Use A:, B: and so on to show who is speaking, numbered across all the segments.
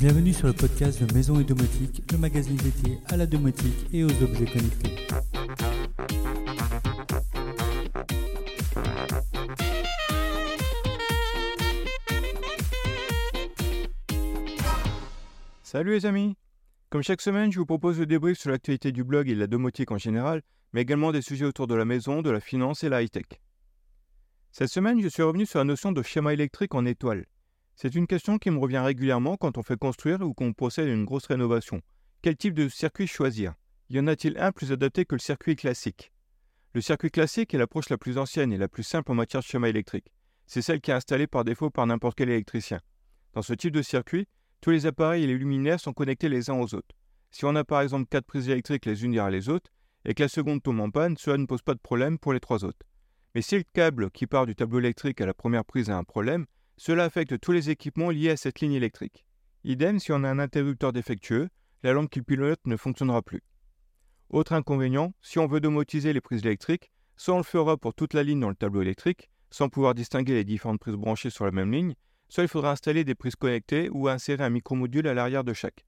A: Bienvenue sur le podcast de Maison et Domotique, le magazine dédié à la domotique et aux objets connectés.
B: Salut les amis Comme chaque semaine, je vous propose le débrief sur l'actualité du blog et de la domotique en général, mais également des sujets autour de la maison, de la finance et la high-tech. Cette semaine, je suis revenu sur la notion de schéma électrique en étoile. C'est une question qui me revient régulièrement quand on fait construire ou qu'on procède à une grosse rénovation. Quel type de circuit choisir? Y en a-t-il un plus adapté que le circuit classique? Le circuit classique est l'approche la plus ancienne et la plus simple en matière de schéma électrique. C'est celle qui est installée par défaut par n'importe quel électricien. Dans ce type de circuit, tous les appareils et les luminaires sont connectés les uns aux autres. Si on a par exemple quatre prises électriques les unes derrière les autres, et que la seconde tombe en panne, cela ne pose pas de problème pour les trois autres. Mais si le câble qui part du tableau électrique à la première prise a un problème, cela affecte tous les équipements liés à cette ligne électrique. Idem si on a un interrupteur défectueux, la lampe qui pilote ne fonctionnera plus. Autre inconvénient, si on veut domotiser les prises électriques, soit on le fera pour toute la ligne dans le tableau électrique, sans pouvoir distinguer les différentes prises branchées sur la même ligne, soit il faudra installer des prises connectées ou insérer un micromodule à l'arrière de chaque.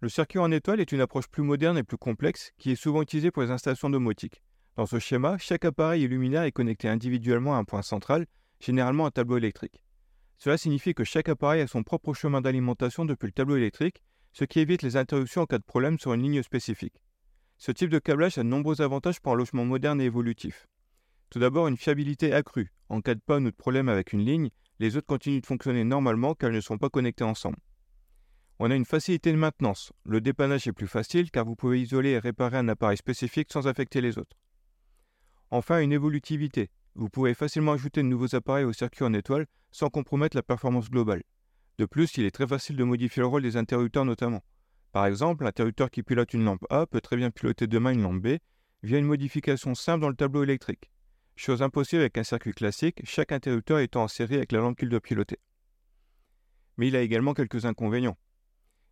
B: Le circuit en étoile est une approche plus moderne et plus complexe qui est souvent utilisée pour les installations domotiques. Dans ce schéma, chaque appareil et luminaire est connecté individuellement à un point central, généralement un tableau électrique. Cela signifie que chaque appareil a son propre chemin d'alimentation depuis le tableau électrique, ce qui évite les interruptions en cas de problème sur une ligne spécifique. Ce type de câblage a de nombreux avantages pour un logement moderne et évolutif. Tout d'abord, une fiabilité accrue. En cas de panne ou de problème avec une ligne, les autres continuent de fonctionner normalement car elles ne sont pas connectées ensemble. On a une facilité de maintenance. Le dépannage est plus facile car vous pouvez isoler et réparer un appareil spécifique sans affecter les autres. Enfin, une évolutivité. Vous pouvez facilement ajouter de nouveaux appareils au circuit en étoile sans compromettre la performance globale. De plus, il est très facile de modifier le rôle des interrupteurs notamment. Par exemple, l'interrupteur qui pilote une lampe A peut très bien piloter demain une lampe B via une modification simple dans le tableau électrique. Chose impossible avec un circuit classique, chaque interrupteur étant en série avec la lampe qu'il doit piloter. Mais il a également quelques inconvénients.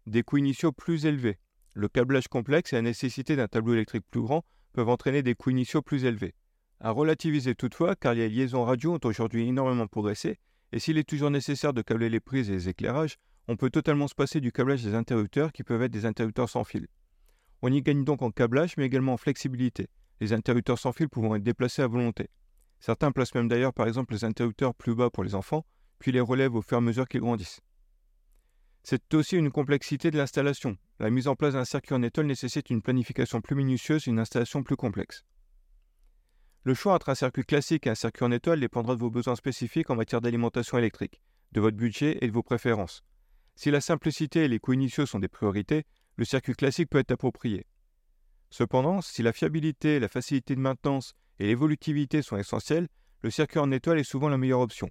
B: Des coûts initiaux plus élevés. Le câblage complexe et la nécessité d'un tableau électrique plus grand peuvent entraîner des coûts initiaux plus élevés. À relativiser toutefois, car les liaisons radio ont aujourd'hui énormément progressé, et s'il est toujours nécessaire de câbler les prises et les éclairages, on peut totalement se passer du câblage des interrupteurs qui peuvent être des interrupteurs sans fil. On y gagne donc en câblage, mais également en flexibilité, les interrupteurs sans fil pouvant être déplacés à volonté. Certains placent même d'ailleurs par exemple les interrupteurs plus bas pour les enfants, puis les relèvent au fur et à mesure qu'ils grandissent. C'est aussi une complexité de l'installation. La mise en place d'un circuit en étoile nécessite une planification plus minutieuse et une installation plus complexe. Le choix entre un circuit classique et un circuit en étoile dépendra de vos besoins spécifiques en matière d'alimentation électrique, de votre budget et de vos préférences. Si la simplicité et les coûts initiaux sont des priorités, le circuit classique peut être approprié. Cependant, si la fiabilité, la facilité de maintenance et l'évolutivité sont essentielles, le circuit en étoile est souvent la meilleure option.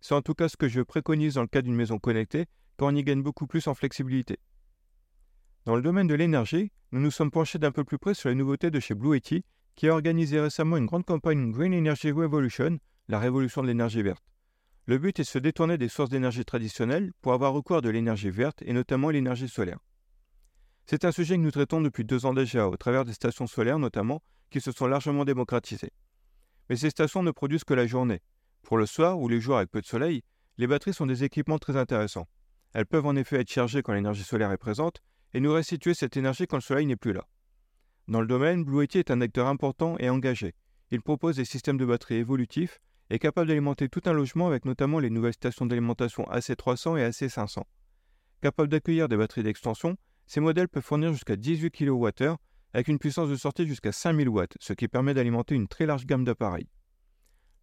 B: C'est en tout cas ce que je préconise dans le cas d'une maison connectée, car on y gagne beaucoup plus en flexibilité. Dans le domaine de l'énergie, nous nous sommes penchés d'un peu plus près sur les nouveautés de chez Blue Yeti qui a organisé récemment une grande campagne Green Energy Revolution, la révolution de l'énergie verte. Le but est de se détourner des sources d'énergie traditionnelles pour avoir recours à de l'énergie verte et notamment l'énergie solaire. C'est un sujet que nous traitons depuis deux ans déjà, au travers des stations solaires notamment, qui se sont largement démocratisées. Mais ces stations ne produisent que la journée. Pour le soir ou les jours avec peu de soleil, les batteries sont des équipements très intéressants. Elles peuvent en effet être chargées quand l'énergie solaire est présente et nous restituer cette énergie quand le soleil n'est plus là. Dans le domaine, Blue Yeti est un acteur important et engagé. Il propose des systèmes de batterie évolutifs et capable d'alimenter tout un logement avec notamment les nouvelles stations d'alimentation AC300 et AC500. Capable d'accueillir des batteries d'extension, ces modèles peuvent fournir jusqu'à 18 kWh avec une puissance de sortie jusqu'à 5000 watts, ce qui permet d'alimenter une très large gamme d'appareils.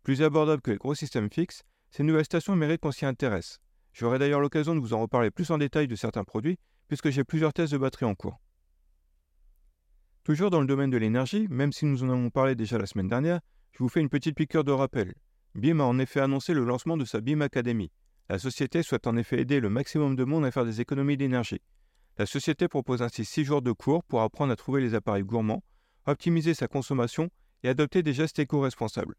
B: Plus abordables que les gros systèmes fixes, ces nouvelles stations méritent qu'on s'y intéresse. J'aurai d'ailleurs l'occasion de vous en reparler plus en détail de certains produits, puisque j'ai plusieurs tests de batterie en cours. Toujours dans le domaine de l'énergie, même si nous en avons parlé déjà la semaine dernière, je vous fais une petite piqûre de rappel. BIM a en effet annoncé le lancement de sa BIM Academy. La société souhaite en effet aider le maximum de monde à faire des économies d'énergie. La société propose ainsi 6 jours de cours pour apprendre à trouver les appareils gourmands, optimiser sa consommation et adopter des gestes éco-responsables.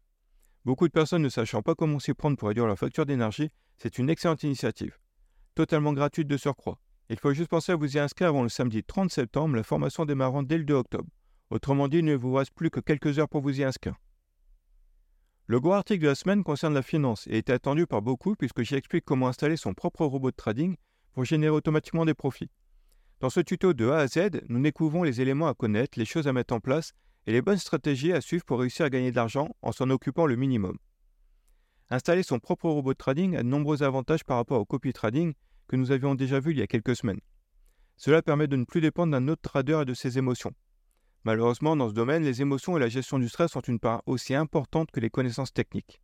B: Beaucoup de personnes ne sachant pas comment s'y prendre pour réduire leur facture d'énergie, c'est une excellente initiative. Totalement gratuite de surcroît. Il faut juste penser à vous y inscrire avant le samedi 30 septembre, la formation démarrant dès le 2 octobre. Autrement dit, il ne vous reste plus que quelques heures pour vous y inscrire. Le gros article de la semaine concerne la finance et est attendu par beaucoup puisque j'y explique comment installer son propre robot de trading pour générer automatiquement des profits. Dans ce tuto de A à Z, nous découvrons les éléments à connaître, les choses à mettre en place et les bonnes stratégies à suivre pour réussir à gagner de l'argent en s'en occupant le minimum. Installer son propre robot de trading a de nombreux avantages par rapport au copy trading que nous avions déjà vu il y a quelques semaines. Cela permet de ne plus dépendre d'un autre trader et de ses émotions. Malheureusement, dans ce domaine, les émotions et la gestion du stress sont une part aussi importante que les connaissances techniques.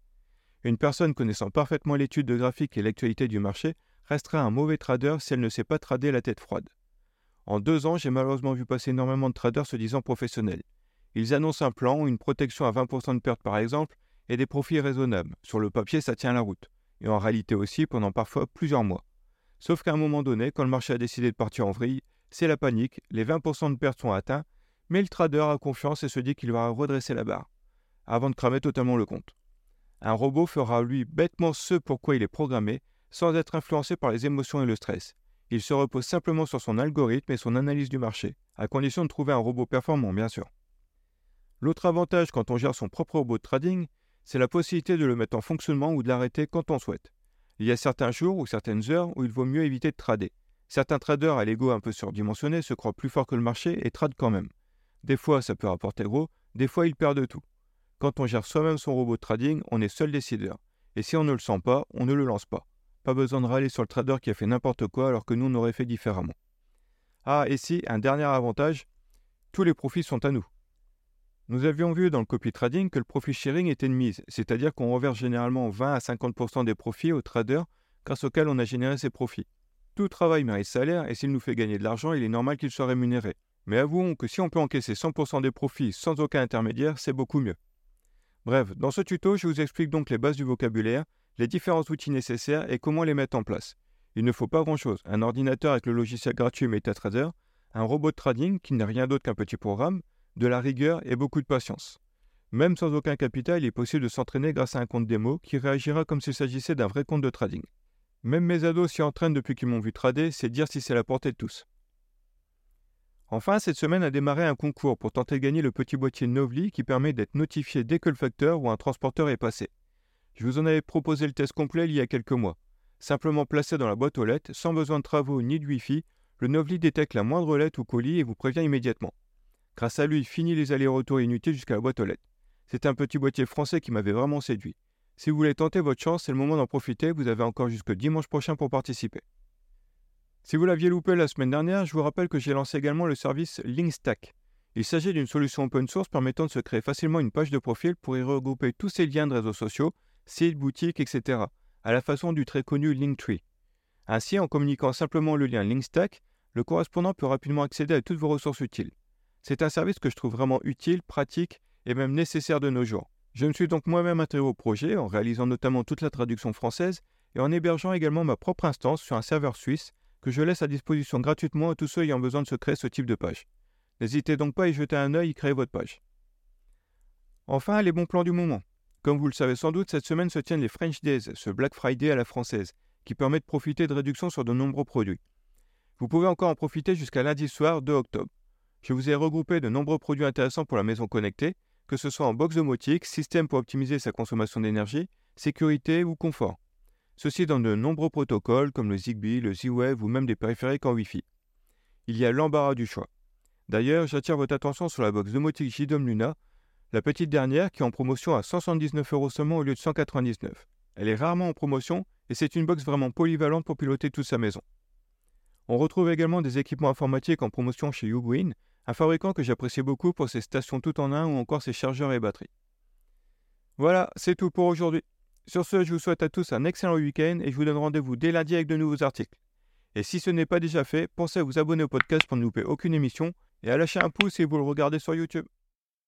B: Une personne connaissant parfaitement l'étude de graphique et l'actualité du marché restera un mauvais trader si elle ne sait pas trader la tête froide. En deux ans, j'ai malheureusement vu passer énormément de traders se disant professionnels. Ils annoncent un plan, une protection à 20% de perte par exemple, et des profits raisonnables. Sur le papier, ça tient la route. Et en réalité aussi pendant parfois plusieurs mois. Sauf qu'à un moment donné, quand le marché a décidé de partir en vrille, c'est la panique, les 20% de pertes sont atteints, mais le trader a confiance et se dit qu'il va redresser la barre, avant de cramer totalement le compte. Un robot fera lui bêtement ce pourquoi il est programmé, sans être influencé par les émotions et le stress. Il se repose simplement sur son algorithme et son analyse du marché, à condition de trouver un robot performant, bien sûr. L'autre avantage quand on gère son propre robot de trading, c'est la possibilité de le mettre en fonctionnement ou de l'arrêter quand on souhaite. Il y a certains jours ou certaines heures où il vaut mieux éviter de trader. Certains traders à l'ego un peu surdimensionné se croient plus forts que le marché et tradent quand même. Des fois, ça peut rapporter gros, des fois, ils perdent tout. Quand on gère soi-même son robot de trading, on est seul décideur. Et si on ne le sent pas, on ne le lance pas. Pas besoin de râler sur le trader qui a fait n'importe quoi alors que nous, on aurait fait différemment. Ah, et si, un dernier avantage, tous les profits sont à nous. Nous avions vu dans le copy trading que le profit sharing était une mise, c'est-à-dire qu'on reverse généralement 20 à 50% des profits aux traders grâce auxquels on a généré ces profits. Tout travail mérite salaire et s'il nous fait gagner de l'argent, il est normal qu'il soit rémunéré. Mais avouons que si on peut encaisser 100% des profits sans aucun intermédiaire, c'est beaucoup mieux. Bref, dans ce tuto, je vous explique donc les bases du vocabulaire, les différents outils nécessaires et comment les mettre en place. Il ne faut pas grand-chose, un ordinateur avec le logiciel gratuit MetaTrader, un robot de trading qui n'est rien d'autre qu'un petit programme, de la rigueur et beaucoup de patience. Même sans aucun capital, il est possible de s'entraîner grâce à un compte démo qui réagira comme s'il s'agissait d'un vrai compte de trading. Même mes ados s'y entraînent depuis qu'ils m'ont vu trader, c'est dire si c'est la portée de tous. Enfin, cette semaine a démarré un concours pour tenter de gagner le petit boîtier Novli qui permet d'être notifié dès que le facteur ou un transporteur est passé. Je vous en avais proposé le test complet il y a quelques mois. Simplement placé dans la boîte aux lettres, sans besoin de travaux ni de Wi-Fi, le Novli détecte la moindre lettre ou colis et vous prévient immédiatement. Grâce à lui, fini les allers-retours inutiles jusqu'à la boîte aux lettres. C'est un petit boîtier français qui m'avait vraiment séduit. Si vous voulez tenter votre chance, c'est le moment d'en profiter, vous avez encore jusque dimanche prochain pour participer. Si vous l'aviez loupé la semaine dernière, je vous rappelle que j'ai lancé également le service Linkstack. Il s'agit d'une solution open source permettant de se créer facilement une page de profil pour y regrouper tous ces liens de réseaux sociaux, sites, boutiques, etc., à la façon du très connu Linktree. Ainsi, en communiquant simplement le lien Linkstack, le correspondant peut rapidement accéder à toutes vos ressources utiles. C'est un service que je trouve vraiment utile, pratique et même nécessaire de nos jours. Je me suis donc moi-même intégré au projet en réalisant notamment toute la traduction française et en hébergeant également ma propre instance sur un serveur suisse que je laisse à disposition gratuitement à tous ceux ayant besoin de se créer ce type de page. N'hésitez donc pas à y jeter un œil et créer votre page. Enfin, les bons plans du moment. Comme vous le savez sans doute, cette semaine se tiennent les French Days, ce Black Friday à la française, qui permet de profiter de réductions sur de nombreux produits. Vous pouvez encore en profiter jusqu'à lundi soir 2 octobre. Je vous ai regroupé de nombreux produits intéressants pour la maison connectée, que ce soit en box domotique, système pour optimiser sa consommation d'énergie, sécurité ou confort. Ceci dans de nombreux protocoles comme le Zigbee, le Z-Wave ou même des périphériques en Wi-Fi. Il y a l'embarras du choix. D'ailleurs, j'attire votre attention sur la box domotique JDOM Luna, la petite dernière qui est en promotion à 179 euros seulement au lieu de 199. Elle est rarement en promotion et c'est une box vraiment polyvalente pour piloter toute sa maison. On retrouve également des équipements informatiques en promotion chez Uguin, un fabricant que j'apprécie beaucoup pour ses stations tout en un ou encore ses chargeurs et batteries. Voilà, c'est tout pour aujourd'hui. Sur ce, je vous souhaite à tous un excellent week-end et je vous donne rendez-vous dès lundi avec de nouveaux articles. Et si ce n'est pas déjà fait, pensez à vous abonner au podcast pour ne louper aucune émission et à lâcher un pouce si vous le regardez sur YouTube.